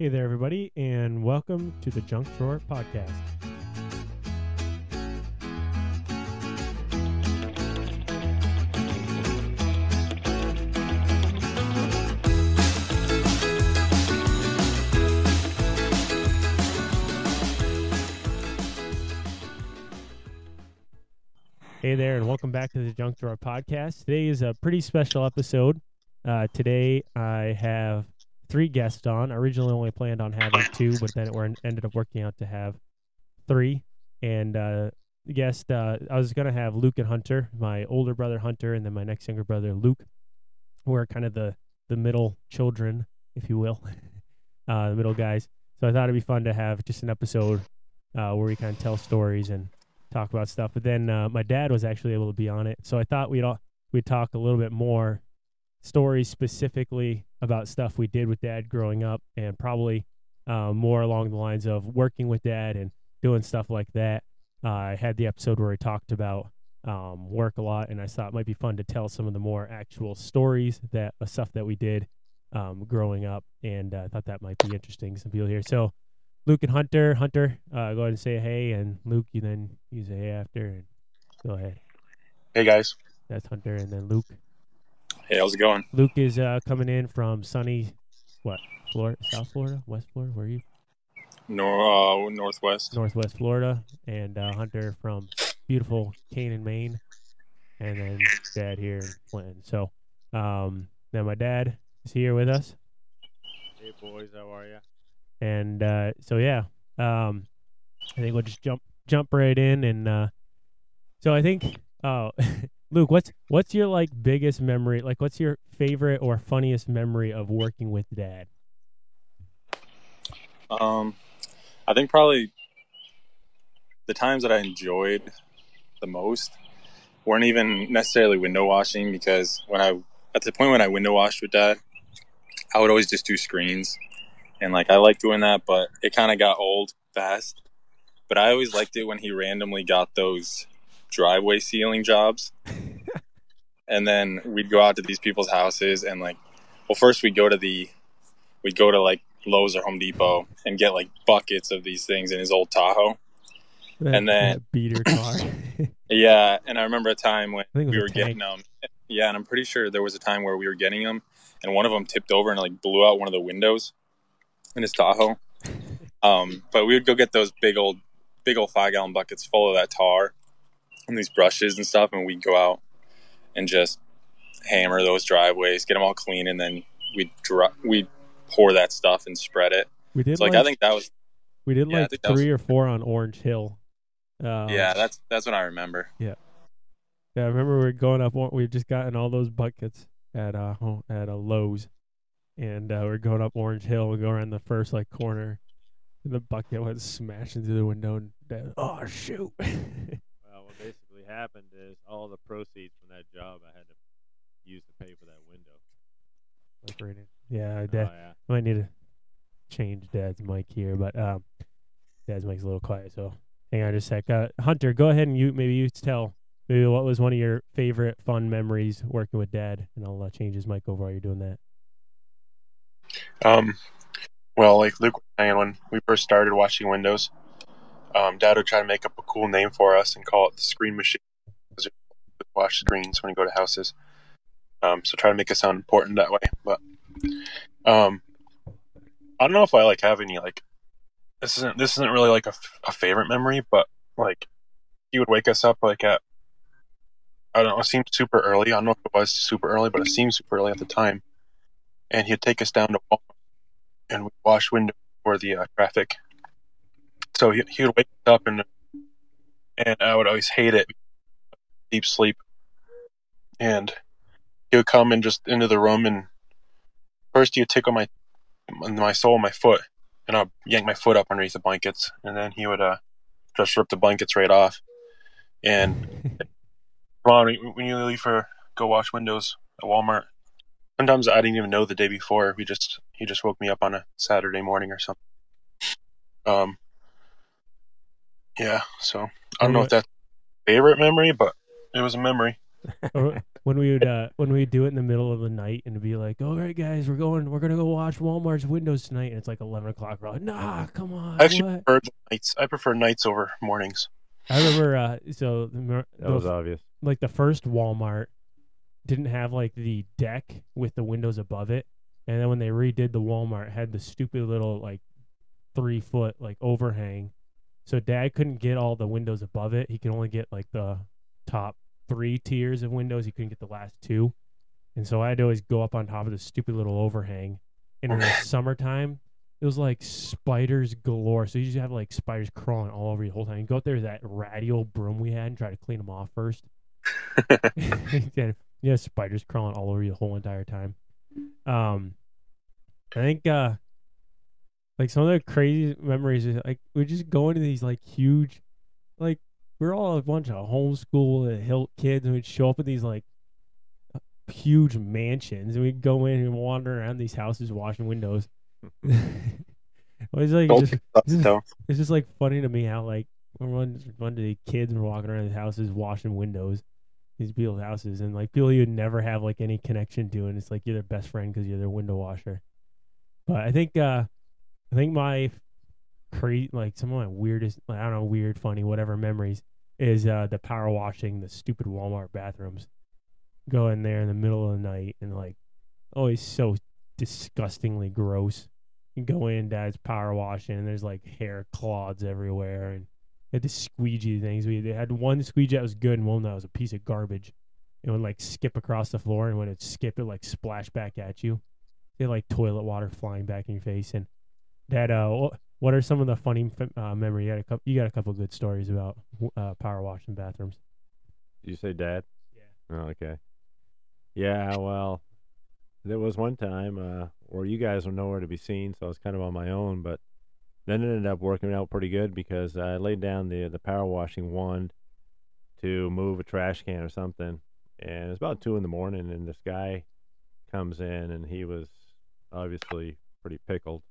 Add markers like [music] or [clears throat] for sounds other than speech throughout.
Hey there, everybody, and welcome to the Junk Drawer Podcast. Hey there, and welcome back to the Junk Drawer Podcast. Today is a pretty special episode. Uh, today I have three guests on. Originally only planned on having two, but then it ended up working out to have three. And uh, guest, uh, I was to have Luke and Hunter, my older brother Hunter, and then my next younger brother Luke, who are kind of the, the middle children, if you will, [laughs] uh, the middle guys. So I thought it'd be fun to have just an episode uh, where we kind of tell stories and talk about stuff. But then uh, my dad was actually able to be on it, so I thought we'd all, we'd talk a little bit more stories specifically about stuff we did with dad growing up, and probably uh, more along the lines of working with dad and doing stuff like that. Uh, I had the episode where I talked about um, work a lot, and I thought it might be fun to tell some of the more actual stories that uh, stuff that we did um, growing up, and uh, I thought that might be interesting. Some people here, so Luke and Hunter. Hunter, uh, go ahead and say hey, and Luke, you then you say hey after, and go ahead. Hey guys. That's Hunter, and then Luke. Hey, how's it going? Luke is uh, coming in from sunny, what, Florida, South Florida, West Florida. Where are you? Nor uh, northwest. Northwest Florida, and uh, Hunter from beautiful Canaan, Maine, and then Dad here in Clinton. So, um, now my dad is here with us, Hey boys, how are you? and uh, so yeah, um, I think we'll just jump jump right in, and uh, so I think, oh, [laughs] Luke, what's what's your like biggest memory? Like, what's your favorite or funniest memory of working with Dad? Um, I think probably the times that I enjoyed the most weren't even necessarily window washing because when I at the point when I window washed with dad, I would always just do screens, and like I like doing that, but it kind of got old fast. But I always liked it when he randomly got those driveway sealing jobs, [laughs] and then we'd go out to these people's houses and like, well, first we'd go to the, we'd go to like Lowe's or Home Depot and get like buckets of these things in his old Tahoe. That, And then- that beater car. [laughs] Yeah, and I remember a time when I think it was we were getting them. Yeah, and I'm pretty sure there was a time where we were getting them, and one of them tipped over and like blew out one of the windows in his Tahoe. [laughs] Um, but we would go get those big old, big old five gallon buckets full of that tar and these brushes and stuff, and we'd go out and just hammer those driveways, get them all clean, and then we'd dry, we'd pour that stuff and spread it. we did So like like, I think that was we did yeah, like that was- three or four on Orange Hill. Um, yeah, that's that's what I remember. Yeah, yeah, I remember we were going up. We had just gotten all those buckets at uh at a Lowe's, and uh, we are going up Orange Hill. We go around the first like corner, and the bucket went smashing through the window. And oh shoot! [laughs] Well, what basically happened is all the proceeds from that job I had to use to pay for that window. Like right in- yeah, Oh, Dad yeah. might need to change Dad's mic here, but um, Dad's mic's a little quiet. So hang on just a sec. Uh, Hunter, go ahead and you maybe you tell maybe what was one of your favorite fun memories working with Dad, and I'll uh, change his mic over while you're doing that. Um, well, like Luke was saying, when we first started washing windows, um, Dad would try to make up a cool name for us and call it the screen machine. Because wash screens when you go to houses. Um, so try to make it sound important that way. But um, I don't know if I like have any like this isn't this isn't really like a favorite memory, but like he would wake us up like at I don't know, it seemed super early. I don't know if it was super early, but it seemed super early at the time. And he'd take us down to Walmart and we'd wash windows for the uh, traffic. So he, he would wake up and and I would always hate it, deep sleep. And he would come and just into the room and first he would tickle my my sole my foot and I'd yank my foot up underneath the blankets and then he would uh just rip the blankets right off. And [laughs] come on, when- when you leave for go wash windows at Walmart, sometimes I didn't even know the day before. We just he just woke me up on a Saturday morning or something. Um, yeah. So I don't know if that's a favorite memory, but it was a memory. [laughs] Or when we would uh, when we would do it in the middle of the night and be like, "All right, guys, we're going, we're gonna go watch Walmart's windows tonight," and it's like eleven o'clock. We're like, "Nah, come on." I actually what?" prefer nights. I prefer nights over mornings. I remember. Uh, so the, mer- That the was obvious. like the first Walmart didn't have like the deck with the windows above it, and then when they redid the Walmart, it had the stupid little like three foot like overhang. So Dad couldn't get all the windows above it. He could only get like the top three tiers of windows. He couldn't get the last two, and so I had to always go up on top of this stupid little overhang. And in the [laughs] summertime, it was like spiders galore. So you just have like spiders crawling all over you the whole time. You go out there with that radial broom we had and try to clean them off first. [laughs] [laughs] yeah, yeah, spiders crawling all over you the whole entire time. Um, I think uh, like some of the crazy memories is like we just go into these like huge, like we're all a bunch of homeschool and Hilt kids, and we'd show up at these like huge mansions, and we'd go in and wander around these houses washing windows. [laughs] it was like just, think that's it's just like funny to me how like one one of the kids were walking around these houses washing windows, these people's houses, and like people you'd never have like any connection to, and it's like you're their best friend because you're their window washer. But I think uh I think my crazy like some of my weirdest like, I don't know weird funny whatever memories is uh the power washing the stupid Walmart bathrooms. Go in there in the middle of the night and like always so disgustingly gross. You go in, dad's power washing, and there's like hair clods everywhere, and had the squeegee things. We they had one squeegee that was good, and one that was a piece of garbage. It would like skip across the floor, and when it skip, it like splash back at you. They had, like toilet water flying back in your face, and dad. Uh, what are some of the funny uh, memory? You got a couple. You got a couple good stories about uh, power washing bathrooms. Did you say dad? Yeah. Oh, okay. Yeah, well, there was one time uh, where you guys were nowhere to be seen, so I was kind of on my own. But then it ended up working out pretty good because I laid down the the power washing wand to move a trash can or something, and it's about two in the morning, and this guy comes in, and he was obviously pretty pickled,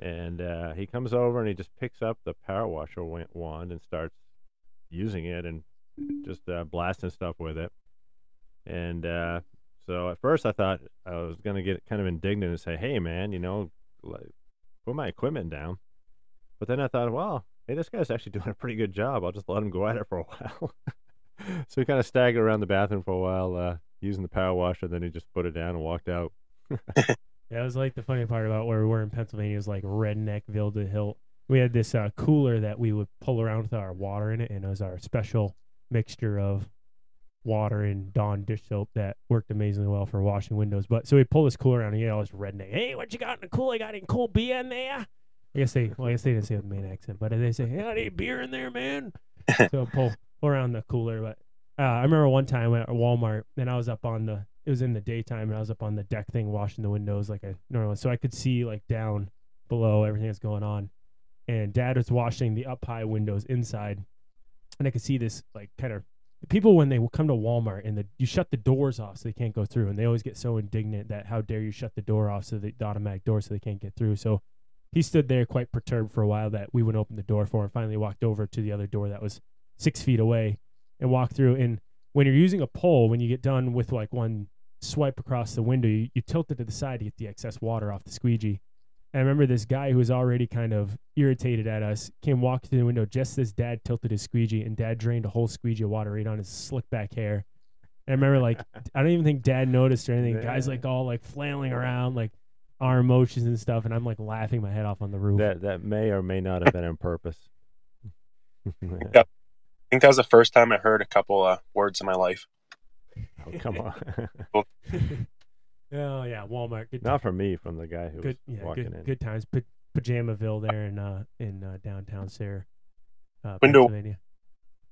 and uh, he comes over and he just picks up the power washer wand and starts using it and just uh, blasting stuff with it. And uh, so at first I thought I was going to get kind of indignant and say, hey, man, you know, like, put my equipment down. But then I thought, well, hey, this guy's actually [laughs] doing a pretty good job. I'll just let him go at it for a [laughs] while. so we kind of staggered around the bathroom for a while uh, using the power washer. Then he just put it down and walked out. [laughs] That was like the funny part about where we were in Pennsylvania was like redneckville to hilt. We had this uh, cooler that we would pull around with our water in it, and it was our special mixture of water and Dawn dish soap that worked amazingly well for washing windows. But so we pull this cooler around and get all this redneck. Hey, what you got in the cooler? I got any cold beer in there? I guess they, well, I guess they didn't say it with Maine accent, but they say, "Hey, any beer in there, man?" [laughs] so pull, pull around the cooler. But uh, I remember one time at Walmart, and I was up on the, it was in the daytime, and I was up on the deck thing washing the windows like I normally, so I could see like down below everything that's going on. And Dad was washing the up high windows inside, and I could see this like kind of people when they come to Walmart and the you shut the doors off so they can't go through, and they always get so indignant that how dare you shut the door off so the, the automatic door so they can't get through. So he stood there quite perturbed for a while that we wouldn't open the door for him. Finally walked over to the other door that was six feet away and walked through. And when you're using a pole, when you get done with like one swipe across the window, you, you tilt it to the side to get the excess water off the squeegee. And I remember this guy who was already kind of irritated at us came walking through the window just as dad tilted his squeegee and dad drained a whole squeegee of water right on his slick back hair. And I remember like [laughs] I don't even think dad noticed or anything. Guys like all like flailing around like arm motions and stuff and I'm like laughing my head off on the roof. That that may or may not have been on purpose. [laughs] I think that was the first time I heard a couple uh, words in my life. Oh, come on. [laughs] [laughs] oh yeah, Walmart. Good not for me, from the guy who good was yeah, walking good in. good times. Pa- Pajamaville there in uh in uh, downtown Sayre, uh, Window- Pennsylvania.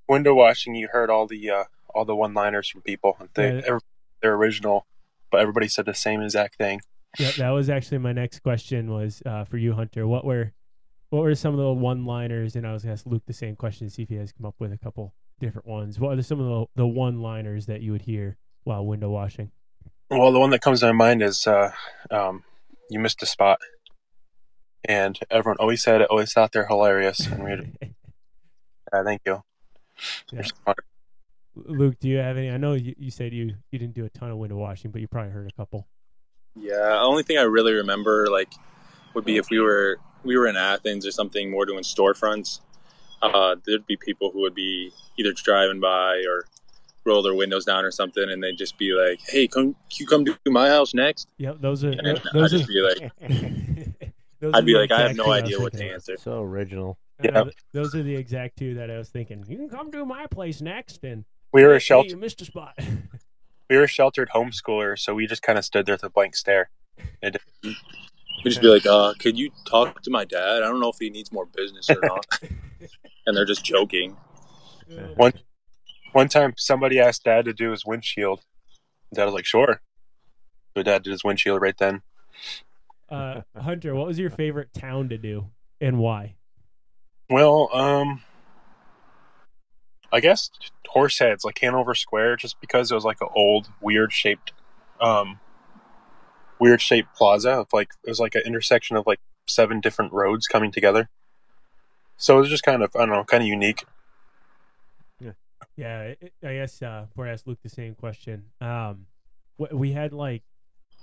Window washing, you heard all the uh, all the one liners from people. They Yeah. every- they're original, but everybody said the same exact thing. Yeah, that was actually my next question was uh, for you, Hunter. What were what were some of the one liners? And I was gonna ask Luke the same question to see if he has come up with a couple different ones. What are some of the the one liners that you would hear while window washing? Well, the one that comes to my mind is uh, um, "You missed a spot," and everyone always said it. Always thought they're hilarious. And we, uh, [laughs] thank you. Yeah. Luke, do you have any? I know you, you said you, you didn't do a ton of window washing, but you probably heard a couple. Yeah, the only thing I really remember like would be if we were we were in Athens or something more doing storefronts. Uh, there'd be people who would be either driving by or roll their windows down or something, and they'd just be like, "Hey, come you come to my house next?" Yep, those are [laughs] And I'd those just be like, [laughs] I'd be like, I have no idea what to answer. so original. Yeah. th- those are the exact two that I was thinking. You can come to my place next, and We were hey, a shelter. you missed a spot. [laughs] We were sheltered homeschoolers, so we just kind of stood there with a blank stare. And We'd just be like, uh, could you talk to my dad? I don't know if he needs more business or not. And they're just joking. One- one time, somebody asked Dad to do his windshield. Dad was like, "Sure." So Dad did his windshield right then. Uh, Hunter, what was your favorite town to do, and why? Well, um, I guess Horseheads, like Hanover Square, just because it was like an old, weird shaped, um, weird shaped plaza of like it was like an intersection of like seven different roads coming together. So it was just kind of I don't know, kind of unique. Yeah, it, I guess uh, before I asked Luke the same question, um, wh- we had like,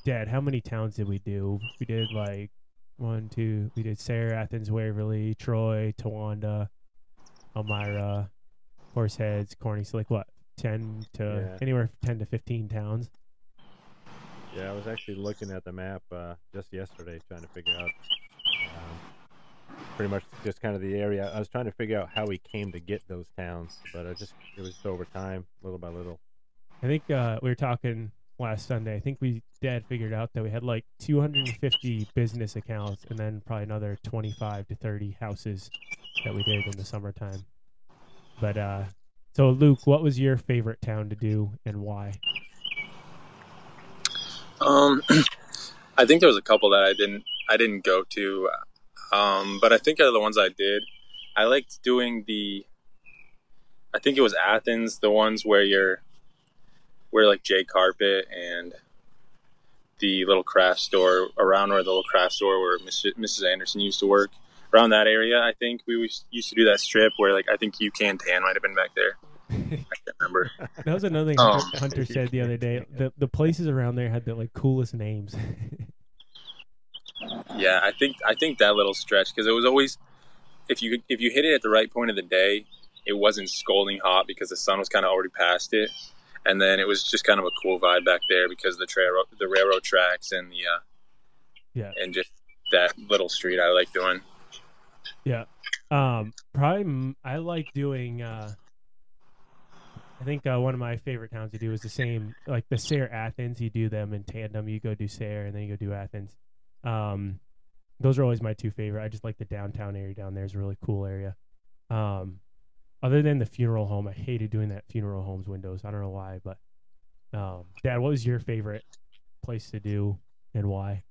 Dad, how many towns did we do? We did like one, two. We did Sayre, Athens, Waverly, Troy, Towanda, Elmira, Horseheads, Corning. So like what, ten to Yeah. anywhere from ten to fifteen towns. Yeah, I was actually looking at the map uh, just yesterday, trying to figure out pretty much just kind of the area. I was trying to figure out how we came to get those towns, but I just it was just over time, little by little. I think uh, we were talking last Sunday. I think we Dad figured out that we had like 250 business accounts, and then probably another 25 to 30 houses that we did in the summertime. But uh, so Luke, what was your favorite town to do, and why? Um, [clears throat] I think there was a couple that I didn't I didn't go to, um, but I think out of the ones I did, I liked doing the. I think it was Athens, the ones where you're, where like J Carpet and the little craft store around where the little craft store where Mrs. Mrs. Anderson used to work. Around that area, I think we used to do that strip where like I think you can tan might have been back there. [laughs] I can't remember. That was another thing Um, Hunter, Hunter said the other day. The the places around there had the like coolest names. [laughs] Yeah, I think I think that little stretch because it was always if you if you hit it at the right point of the day, it wasn't scalding hot because the sun was kind of already past it, and then it was just kind of a cool vibe back there because the trail the railroad tracks and the uh, Yeah. and just that little street I like doing. Yeah, um, probably I like doing. Uh, I think uh, one of my favorite towns to do is the same, like the Sayre Athens. You do them in tandem. You go do Sayre and then you go do Athens. Um, those are always my two favorite. I just like the downtown area down there is a really cool area. Um, other than the funeral home, I hated doing that funeral homes windows. I don't know why, but um, Dad, what was your favorite place to do and why?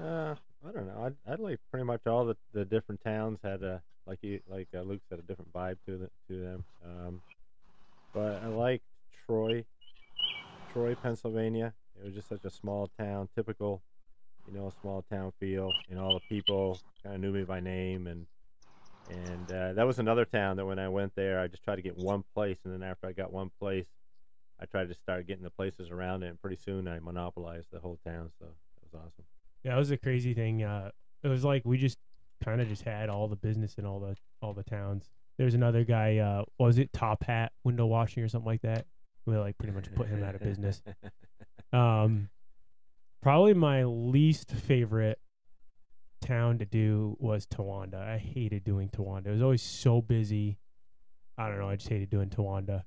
Uh, I don't know. I'd, I'd like pretty much all the, the different towns had a like you like uh, Luke said a different vibe to the, to them. Um, but I like Troy, Troy, Pennsylvania. It was just such a small town, typical, you know, small town feel. And all the people kind of knew me by name, and and uh, that was another town that when I went there, I just tried to get one place, and then after I got one place, I tried to start getting the places around it, and pretty soon I monopolized the whole town. So that was awesome. Yeah, it was a crazy thing. Uh, it was like we just kind of just had all the business in all the all the towns. There's another guy. Uh, was it Top Hat window washing or something like that? We like pretty much put him out of business. [laughs] Um, probably my least favorite town to do was Towanda. I hated doing Towanda. It was always so busy. I don't know. I just hated doing Towanda.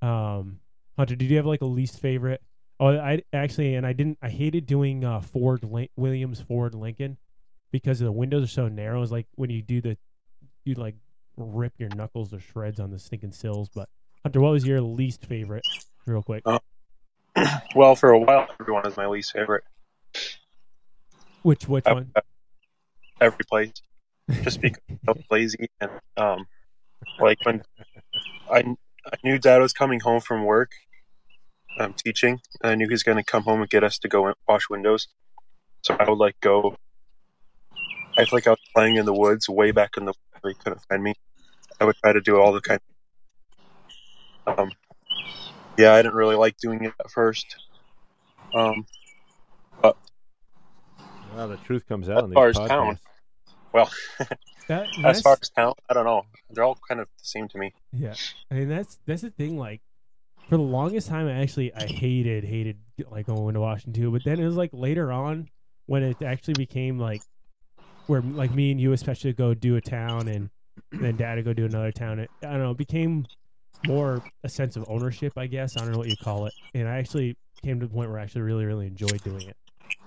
Um, Hunter, did you have like a least favorite? Oh, I actually, and I didn't. I hated doing uh, Ford Lin- Williams Ford Lincoln because the windows are so narrow. It's like when you do the, you like rip your knuckles or shreds on the stinking sills. But Hunter, what was your least favorite? Real quick. Uh, Well, for a while, everyone is my least favorite. Which which I- one? Every place, just because I was [laughs] lazy and um, like when I I knew Dad was coming home from work, um, teaching, and I knew he was going to come home and get us to go and wash windows. So I would like go. I feel like I was playing in the woods, way back in the where he couldn't find me. I would try to do all the kind. Um, yeah, I didn't really like doing it at first. Um, Well, the truth comes out As far as podcasts. town. well, That, [laughs] as that's- far as talent, I don't know. They're all kind of the same to me. Yeah, I mean that's that's the thing. Like for the longest time, I actually I hated hated like going to Washington too. But then it was like later on when it actually became like where like me and you especially go do a town and then Dad would go do another town. It, I don't know. It became more a sense of ownership, I guess. I don't know what you call it. And I actually came to the point where I actually really really enjoyed doing it.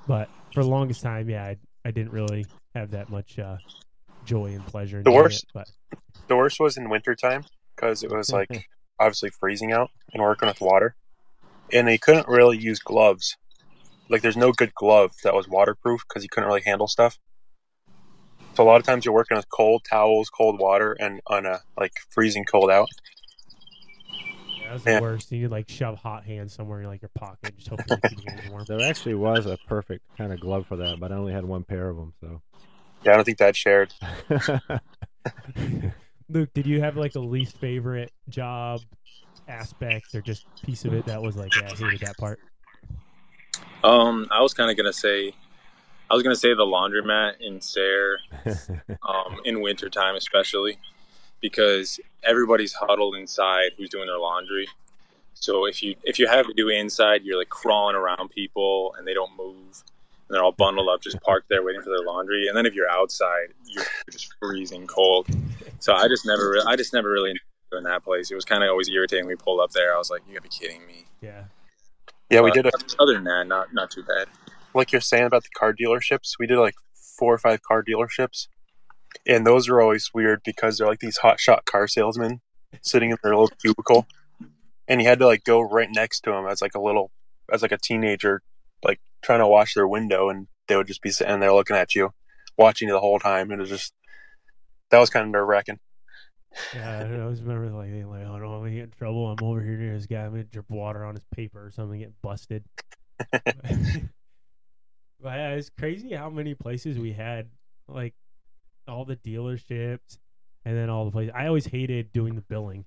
But for the longest time, yeah, I, I didn't really have that much uh, joy and pleasure. In The worst- it, but The worst was in wintertime because it was like [laughs] obviously freezing out and working with water, and they couldn't really use gloves. Like, there's no good glove that was waterproof because you couldn't really handle stuff. So a lot of times you're working with cold towels, cold water, and on a like freezing cold out. Yeah, that was the worst. You need like shove hot hands somewhere in like your pocket, just hoping to keep your hands warm. There actually was a perfect kind of glove for that, but I only had one pair of them, so. Yeah, I don't think that shared. [laughs] Luke, did you have like a least favorite job aspect or just piece of it that was like, yeah, I hated that part? Um, I was kind of gonna say, I was gonna say the laundromat in Sayre, [laughs] um, in wintertime especially, because everybody's huddled inside who's doing their laundry. So if you if you have to do inside, you're like crawling around people and they don't move, and they're all bundled up, just parked there waiting for their laundry. And then if you're outside, you're just freezing cold. So I just never, re- I just never really in that place. It was kind of always irritating. When we pulled up there, I was like, "You gotta be kidding me." Yeah. Yeah, we But did a, Other than that, not not too bad. like you're saying about the car dealerships. We did like four or five car dealerships, and those are always weird because they're like these hot shot car salesmen sitting in their little cubicle, and you had to like go right next to them as like a little, as like a teenager, like trying to wash their window, and they would just be sitting there looking at you, watching you the whole time, and it was just that was kind of nerve wracking. Yeah, I always remember like, like, oh no, I'm gonna get in trouble. I'm over here near this guy. I'm gonna drip water on his paper or something, get busted. [laughs] [laughs] but yeah, it's crazy how many places we had, like all the dealerships, and then all the places. I always hated doing the billing.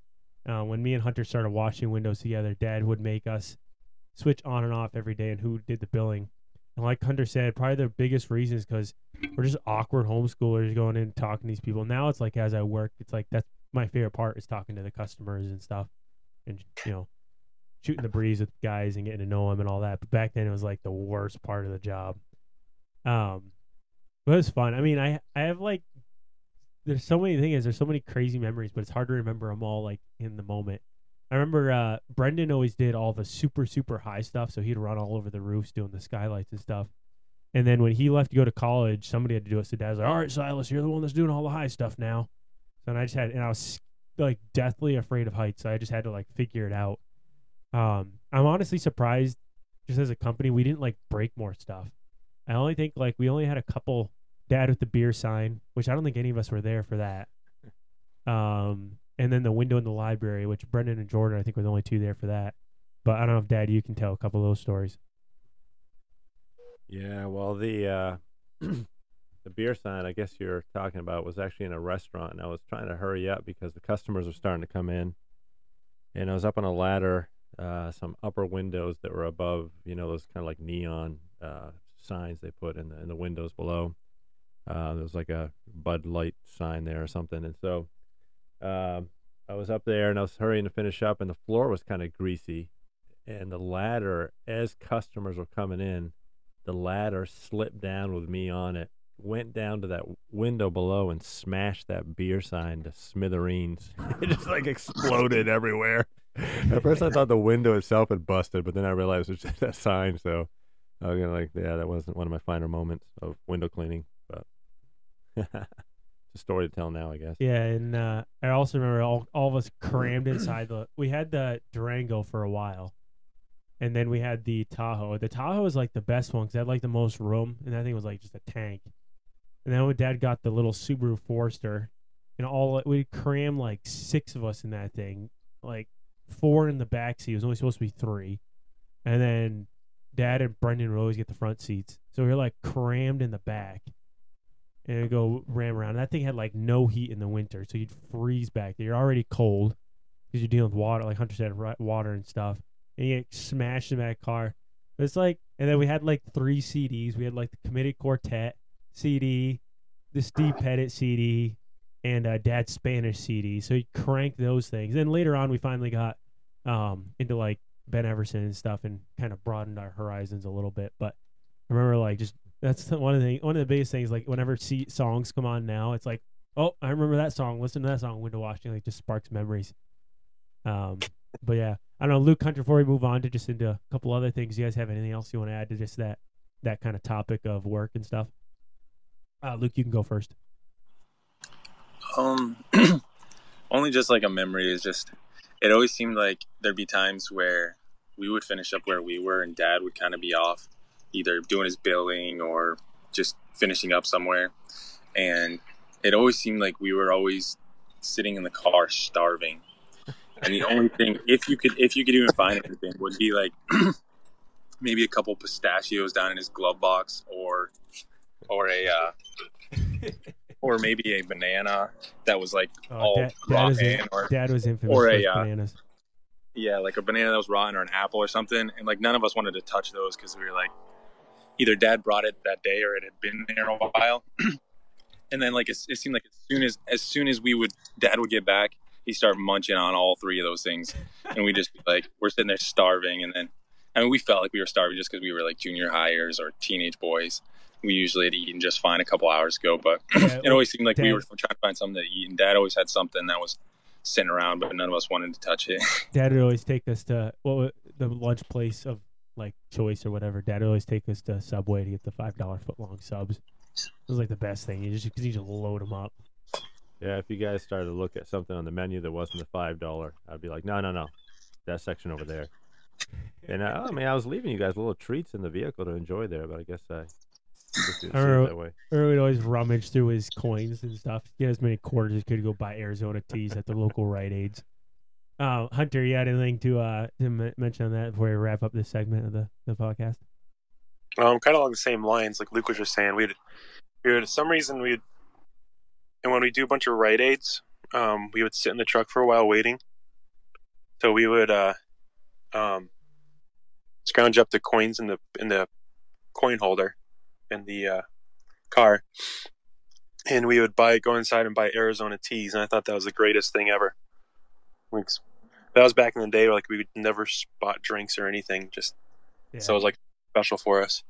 Uh, when me and Hunter started washing windows together, Dad would make us switch on and off every day, and who did the billing. And like Hunter said, probably the biggest reason is because we're just awkward homeschoolers going in and talking to these people. Now it's like as I work, it's like that's my favorite part is talking to the customers and stuff, and you know, shooting the breeze with guys and getting to know them and all that. But back then it was like the worst part of the job. Um, but it was fun. I mean, I I have like there's so many things. There's so many crazy memories, but it's hard to remember them all like in the moment. I remember uh, Brendan always did all the super super high stuff, so he'd run all over the roofs doing the skylights and stuff. And then when he left to go to college, somebody had to do it. So Dad's like, "All right, Silas, you're the one that's doing all the high stuff now." So and I just had, and I was like deathly afraid of heights, so I just had to like figure it out. Um, I'm honestly surprised, just as a company, we didn't like break more stuff. I only think like we only had a couple. Dad with the beer sign, which I don't think any of us were there for that. Um, and then the window in the library, which Brendan and Jordan, I think, were the only two there for that. But I don't know if Dad, you can tell a couple of those stories. Yeah, well, the uh, [clears throat] the beer sign I guess you're talking about was actually in a restaurant, and I was trying to hurry up because the customers were starting to come in, and I was up on a ladder, uh, some upper windows that were above, you know, those kind of like neon uh, signs they put in the in the windows below. Uh, there was like a Bud Light sign there or something, and so um, I was up there and I was hurrying to finish up, and the floor was kind of greasy, and the ladder as customers were coming in the ladder slipped down with me on it, went down to that window below and smashed that beer sign to smithereens. [laughs] it just like exploded everywhere. At first, I thought the window itself had busted, but then I realized it was just that sign. So I was gonna like, yeah, that wasn't one of my finer moments of window cleaning, but [laughs] it's a story to tell now, I guess. Yeah, and uh, I also remember all, all of us crammed inside the. We had the Durango for a while, and then we had the Tahoe. The Tahoe was like the best one because it had like the most room, and that thing was like just a tank. And then when Dad got the little Subaru Forester, and all we crammed like six of us in that thing, like four in the back seat. It was only supposed to be three, and then Dad and Brendan would always get the front seats, so we were like crammed in the back and it'd go ram around. That thing had like no heat in the winter, so you'd freeze back there. You're already cold, because you're dealing with water, like Hunter said, water and stuff, and you get smashed in that car. But it's like, and then we had like three CDs. We had like the Committed Quartet CD, the Steve Pettit CD, and uh, Dad's Spanish CD. So you crank those things. Then later on, we finally got um, into like Ben Everson and stuff, and kind of broadened our horizons a little bit. But I remember like just that's one of the one of the biggest things. Like whenever see songs come on now, it's like, oh, I remember that song. Listen to that song. Window washing like just sparks memories. Um, but yeah, I don't know, Luke. Hunter, before we move on to just into a couple other things, you guys have anything else you want to add to just that that kind of topic of work and stuff? Uh, Luke, you can go first. Um, [clears throat] only just like a memory is just. It always seemed like there'd be times where we would finish up where we were, and Dad would kind of be off, either doing his billing or just finishing up somewhere, and it always seemed like we were always sitting in the car starving. And the only thing, if you could, if you could even find anything, would be like [clears throat] maybe a couple pistachios down in his glove box, or or a uh, [laughs] or maybe a banana that was like Oh, all Dad, Dad, in, or Dad was infamous or for a, uh, bananas. Yeah, like a banana that was rotten or an apple or something, and like none of us wanted to touch those because we were like, either Dad brought it that day or it had been there a while, [clears throat] and then like it, it seemed like as soon as as soon as we would Dad would get back, he'd start munching on all three of those things, and we just like, we're sitting there starving, and then I mean we felt like we were starving just because we were like junior hires or teenage boys. We usually had eaten just fine a couple hours ago, but [clears throat] Yeah, it always seemed like we were trying to find something to eat, and Dad always had something that was sitting around, but none of us wanted to touch it. [laughs] Dad would always take us to what wa- the lunch place of like choice or whatever. Dad would always take us to Subway to get the five dollar foot long subs. It was like the best thing. You just because you just load them up. Yeah, if you guys started to look at something on the menu that wasn't the five dollar, I'd be like, no, no, no, that section over there. And uh, I mean, I was leaving you guys little treats in the vehicle to enjoy there, but I guess I just didn't I see it remember- that way. Or we'd always rummage through his coins and stuff. Get as many quarters as could go buy Arizona teas at the local Rite Aids. Uh, Hunter, you had anything to uh to m- mention on that before we wrap up this segment of the, the podcast? Um, kind of along the same lines, like Luke was just saying, we'd, we would, for some reason, we'd, and when we do a bunch of Rite Aids, um, we would sit in the truck for a while waiting. So we would, uh, um, scrounge up the coins in the in the coin holder in the uh, car, and we would buy go inside and buy Arizona teas, and I thought that was the greatest thing ever. Like, That was back in the day, where like we would never spot drinks or anything, just Yeah. so it was like special for us.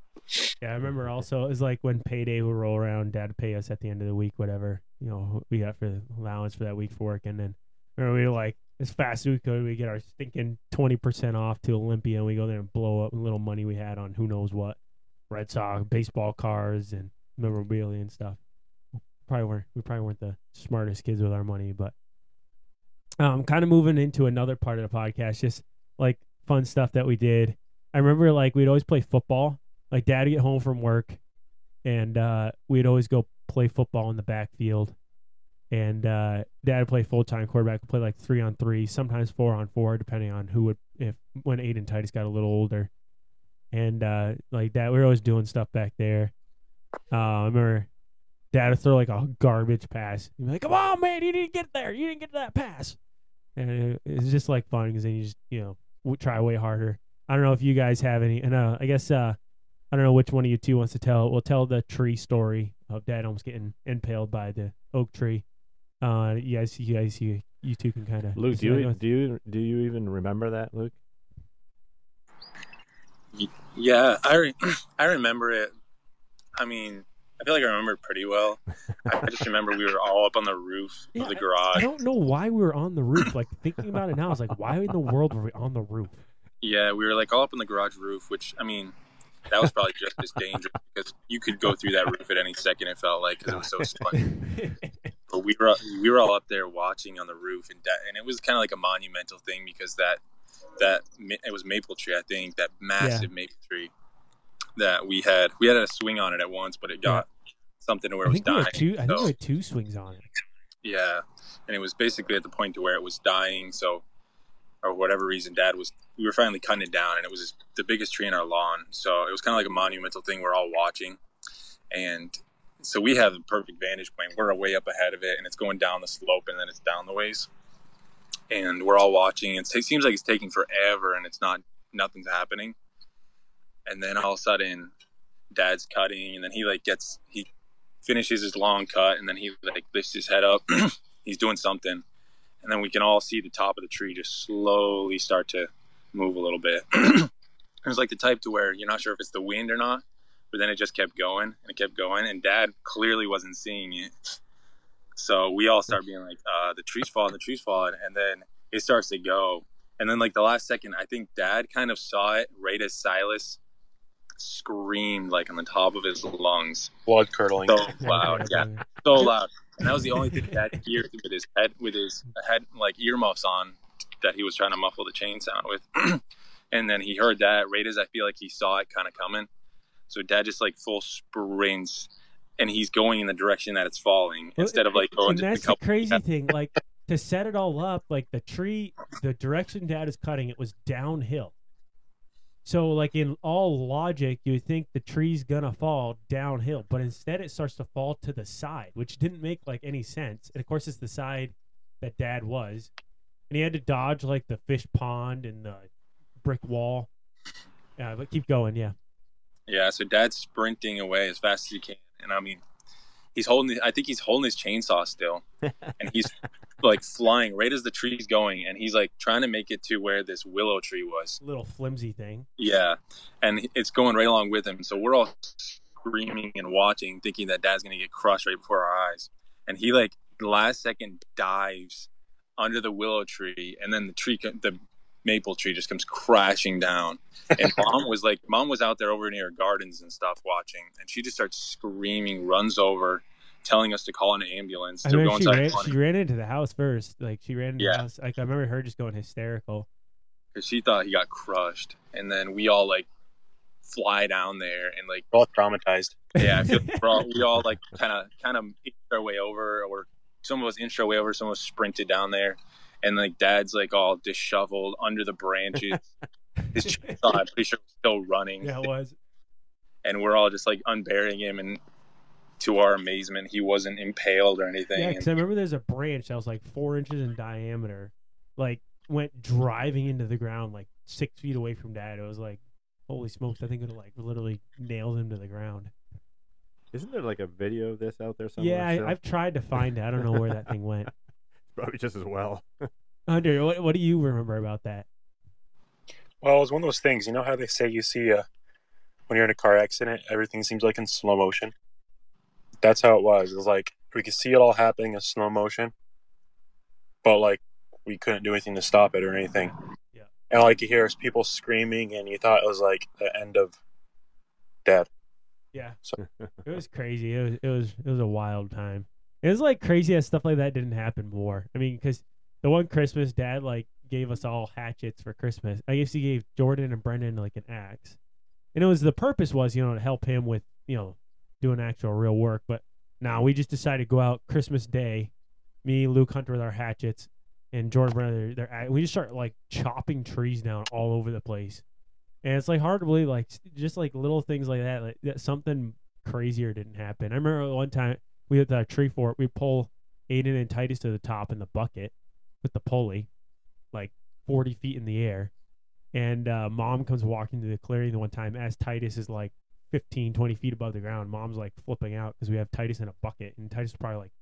Yeah, I remember also it was like when payday would roll around, dad would pay us at the end of the week, whatever, you know, we got for the allowance for that week for work. And then remember we were like, as fast as we could, we get our stinking 20% off to Olympia and we go there and blow up the little money we had on who knows what Red Sox, baseball cards, and memorabilia and stuff. Probably weren't, we probably weren't the smartest kids with our money, but um, kind of moving into another part of the podcast, just like fun stuff that we did. I remember like we'd always play football like dad would get home from work and uh, we'd always go play football in the backfield and uh, dad would play full-time quarterback play like three on three sometimes four on four depending on who would if when aiden titus got a little older and uh, like that we were always doing stuff back there uh, i remember dad would throw like a garbage pass he'd be like come on man you didn't get there you didn't get that pass and it, it's just like fun because then you just you know w- try way harder i don't know if you guys have any and uh, i guess uh, I don't know which one of you two wants to tell. We'll tell the tree story of Dad almost getting impaled by the oak tree. Uh, you guys, you guys, you, you two can kind of. Luke, do you do you do you even remember that, Luke? Yeah, I re- [clears throat] I remember it. I mean, I feel like I remember it pretty well. I just remember we were all up on the roof Yeah, of the garage. I don't know why we were on the roof. Like thinking about it now, I was like, why in the world were we on the roof? Yeah, we were like all up on the garage roof, which I mean, that was probably just as dangerous because you could go through that roof at any second. It felt like because it was so [laughs] slick. But we were we were all up there watching on the roof, and that, and it was kind of like a monumental thing because that that it was maple tree, I think, that massive maple tree that we had we had a swing on it at once, but it got something to where it was think dying. two. I think so- we had two swings on it. yeah, and it was basically at the point to where it was dying. So, or whatever reason, Dad was we were finally cutting it down, and it was the biggest tree in our lawn. So it was kind of like a monumental thing. We're all watching, and so we have the perfect vantage point. We're way up ahead of it, and it's going down the slope, and then it's down the ways. And we're all watching. It seems like it's taking forever, and it's not nothing's happening. And then all of a sudden, Dad's cutting, and then he like gets he finishes his long cut, and then he like lifts his head up. [clears throat] He's doing something, and then we can all see the top of the tree just slowly start to move a little bit. [clears throat] it was like the type to where you're not sure if it's the wind or not, but then it just kept going and it kept going, and Dad clearly wasn't seeing it. So we all start being like, uh, "The tree's falling, the tree's falling," and then it starts to go, and then like the last second, I think Dad kind of saw it right as Silas screamed like on the top of his lungs, Blood curdling. so loud, yeah, so loud. And that was the only thing Dad could hear with his head, with his head like earmuffs on, that he was trying to muffle the chain sound with. [clears throat] and then he heard that right as I feel like he saw it kind of coming. So Dad just like full sprints, and he's going in the direction that it's falling Well, instead of like going and that's the couple. crazy thing. Like to set it all up, like the tree, the direction Dad is cutting, it was downhill. So, like in all logic, you think the tree's gonna fall downhill, but instead it starts to fall to the side, which didn't make like any sense. And of course, it's the side that Dad was, and he had to dodge like the fish pond and the brick wall. Yeah, but keep going. Yeah, Yeah, so Dad's sprinting away as fast as he can, and I mean, he's holding. I think he's holding his chainsaw still, [laughs] and he's like flying right as the tree's going, and he's like trying to make it to where this willow tree was. little flimsy thing. Yeah, and it's going right along with him. So we're all screaming and watching, thinking that Dad's gonna get crushed right before our eyes. And he like last second dives under the willow tree, and then the tree, the maple tree, just comes crashing down. And [laughs] mom was like, mom was out there over near gardens and stuff watching, and she just starts screaming, runs over, telling us to call an ambulance I to remember she ran, she ran into the house first. Like she ran into Yeah. the house. Like I remember her just going hysterical. because she thought he got crushed, and then we all like fly down there and like We're all traumatized. yeah, I feel [laughs] we're all, we all like kind of kind of inched our way over, or some of us inched our way over, some of us sprinted down there, and like Dad's like all disheveled under the branches. [laughs] His chainsaw, I'm pretty sure, was still running, Yeah, it was. and we're all just like unburying him, and to our amazement, he wasn't impaled or anything. Yeah, because I remember there's a branch that was like four inches in diameter, like went driving into the ground like six feet away from Dad. It was like, holy smokes! I think it like literally nailed him to the ground. Isn't there like a video of this out there somewhere? yeah. I, I've tried to find it. I don't know where that thing went. [laughs] Probably just as well. Hunter, what, what do you remember about that? Well, it was one of those things. You know how they say you see uh, when you're in a car accident, everything seems like in slow motion. That's how it was. It was like we could see it all happening in slow motion, but like we couldn't do anything to stop it or anything. Yeah. And like you hear people screaming, and you thought it was like the end of Dad. Yeah, So- it was crazy. It was it was it was a wild time. It was like crazy that stuff like that didn't happen more. I mean, because the one Christmas, Dad like gave us all hatchets for Christmas. I guess he gave Jordan and Brendan like an axe, and it was the purpose was you know to help him with you know doing actual real work. But now we just decided to go out Christmas Day, me, Luke Hunter with our hatchets, and Jordan Brendan. They're, they're we just start like chopping trees down all over the place. And it's like hard to believe, like just like little things like that, like that something crazier didn't happen. I remember one time we had the tree fort, we pull Aiden and Titus to the top in the bucket with the pulley, like forty feet in the air. And uh, mom comes walking to the clearing the one time as Titus is like 15, 20 feet above the ground. Mom's like flipping out because we have Titus in a bucket, and Titus was probably like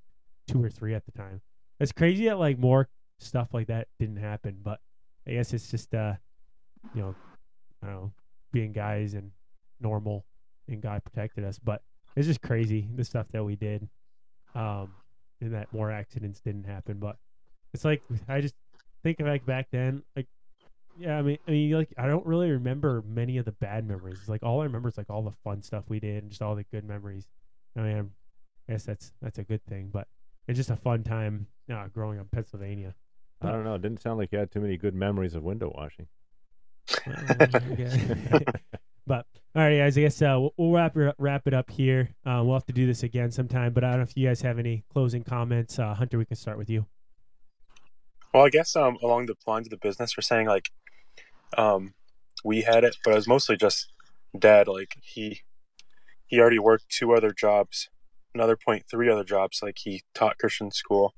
two or three at the time. It's crazy that like more stuff like that didn't happen, but I guess it's just uh, you know, I don't know, being guys and normal, and God protected us. But it's just crazy the stuff that we did, um, and that more accidents didn't happen. But it's like I just think like back then, like yeah, I mean, I mean, like I don't really remember many of the bad memories. It's like all I remember is like all the fun stuff we did and just all the good memories. I mean, I guess that's that's a good thing, but it's just a fun time uh, growing up in Pennsylvania. I don't know. It didn't sound like you had too many good memories of window washing. [laughs] [laughs] but all right, guys. I guess uh, we'll, wrap it up, wrap it up here. Uh, we'll have to do this again sometime. But I don't know if you guys have any closing comments. Uh, Hunter, we can start with you. Well, I guess um, along the lines of the business, we're saying like um, we had it, but it was mostly just dad. Like he he already worked two other jobs, another point three other jobs. Like he taught Christian school.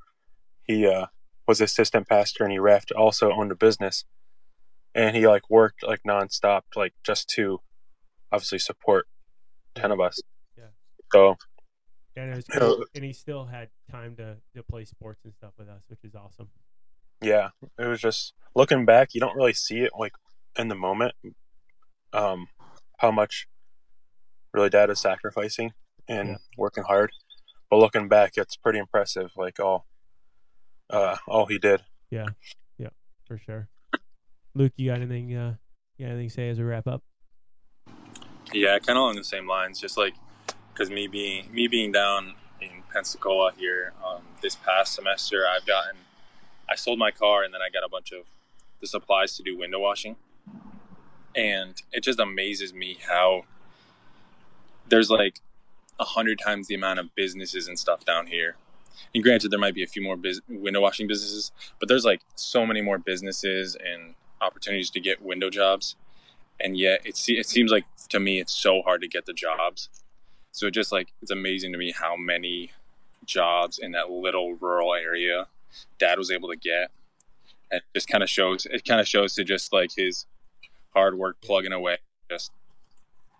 He uh, was assistant pastor and he ref also owned a business, and he like worked like nonstop like just to obviously support ten of us. Yeah. So And it was Yeah. cool. and he still had time to, to play sports and stuff with us, which is awesome. yeah, it was just looking back, you don't really see it like in the moment, um, how much really dad is sacrificing and Yeah. working hard. But looking back, it's pretty impressive. Like all, uh, all he did. Yeah, yeah, for sure. Luke, you got anything? Uh, you got anything to say as we wrap up? Yeah, kind of along the same lines. Just like because me being me being down in Pensacola here um, this past semester, I've gotten I sold my car and then I got a bunch of the supplies to do window washing, and it just amazes me how there's like a hundred times the amount of businesses and stuff down here. And granted, there might be a few more bus- window washing businesses, but there's like so many more businesses and opportunities to get window jobs and yet it, se- it seems like to me it's so hard to get the jobs. So it just like it's amazing to me how many jobs in that little rural area dad was able to get. And it just kind of shows it kind of shows to just like his hard work plugging away just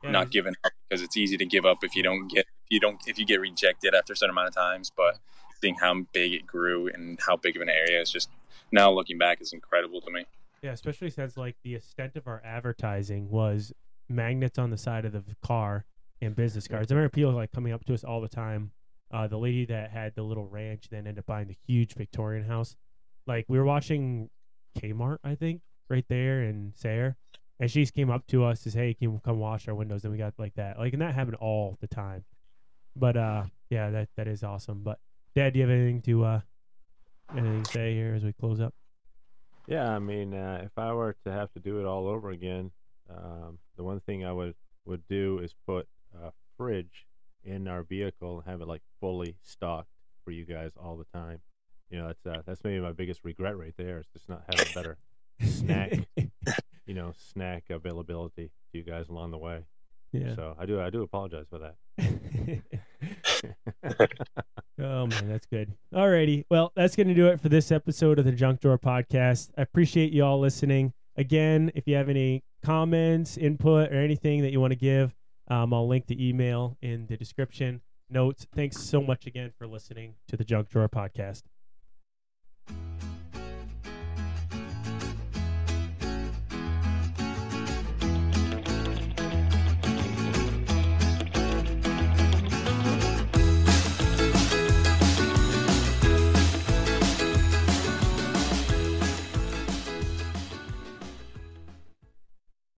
Yeah, not giving up because it's easy to give up if you don't get if you don't if you get rejected after a certain amount of times. But seeing how big it grew and how big of an area is just now looking back is incredible to me Yeah, especially since like the extent of our advertising was magnets on the side of the car and business cards. I remember people like coming up to us all the time. Uh, the lady that had the little ranch then ended up buying the huge Victorian house. Like we were watching Kmart, I think, right there in Sayre, and she just came up to us to say, "Hey, can you come wash our windows?" And we got like that, like, and that happened all the time. But uh, yeah, that that is awesome. But Dad, do you have anything to uh, anything to say here as we close up? Yeah, I mean, uh, if I were to have to do it all over again, um, the one thing I would would do is put a fridge in our vehicle and have it like fully stocked for you guys all the time. You know, that's uh, that's maybe my biggest regret right there is just not having better snack, [laughs] you know, snack availability to you guys along the way. yeah. So I do I do apologize for that. [laughs] [laughs] oh man, that's good. Alrighty. Well, that's gonna do it for this episode of the Junk Drawer Podcast. I appreciate you all listening. Again, if you have any comments, input, or anything that you want to give, um, I'll link the email in the description notes. Thanks so much again for listening to the Junk Drawer Podcast.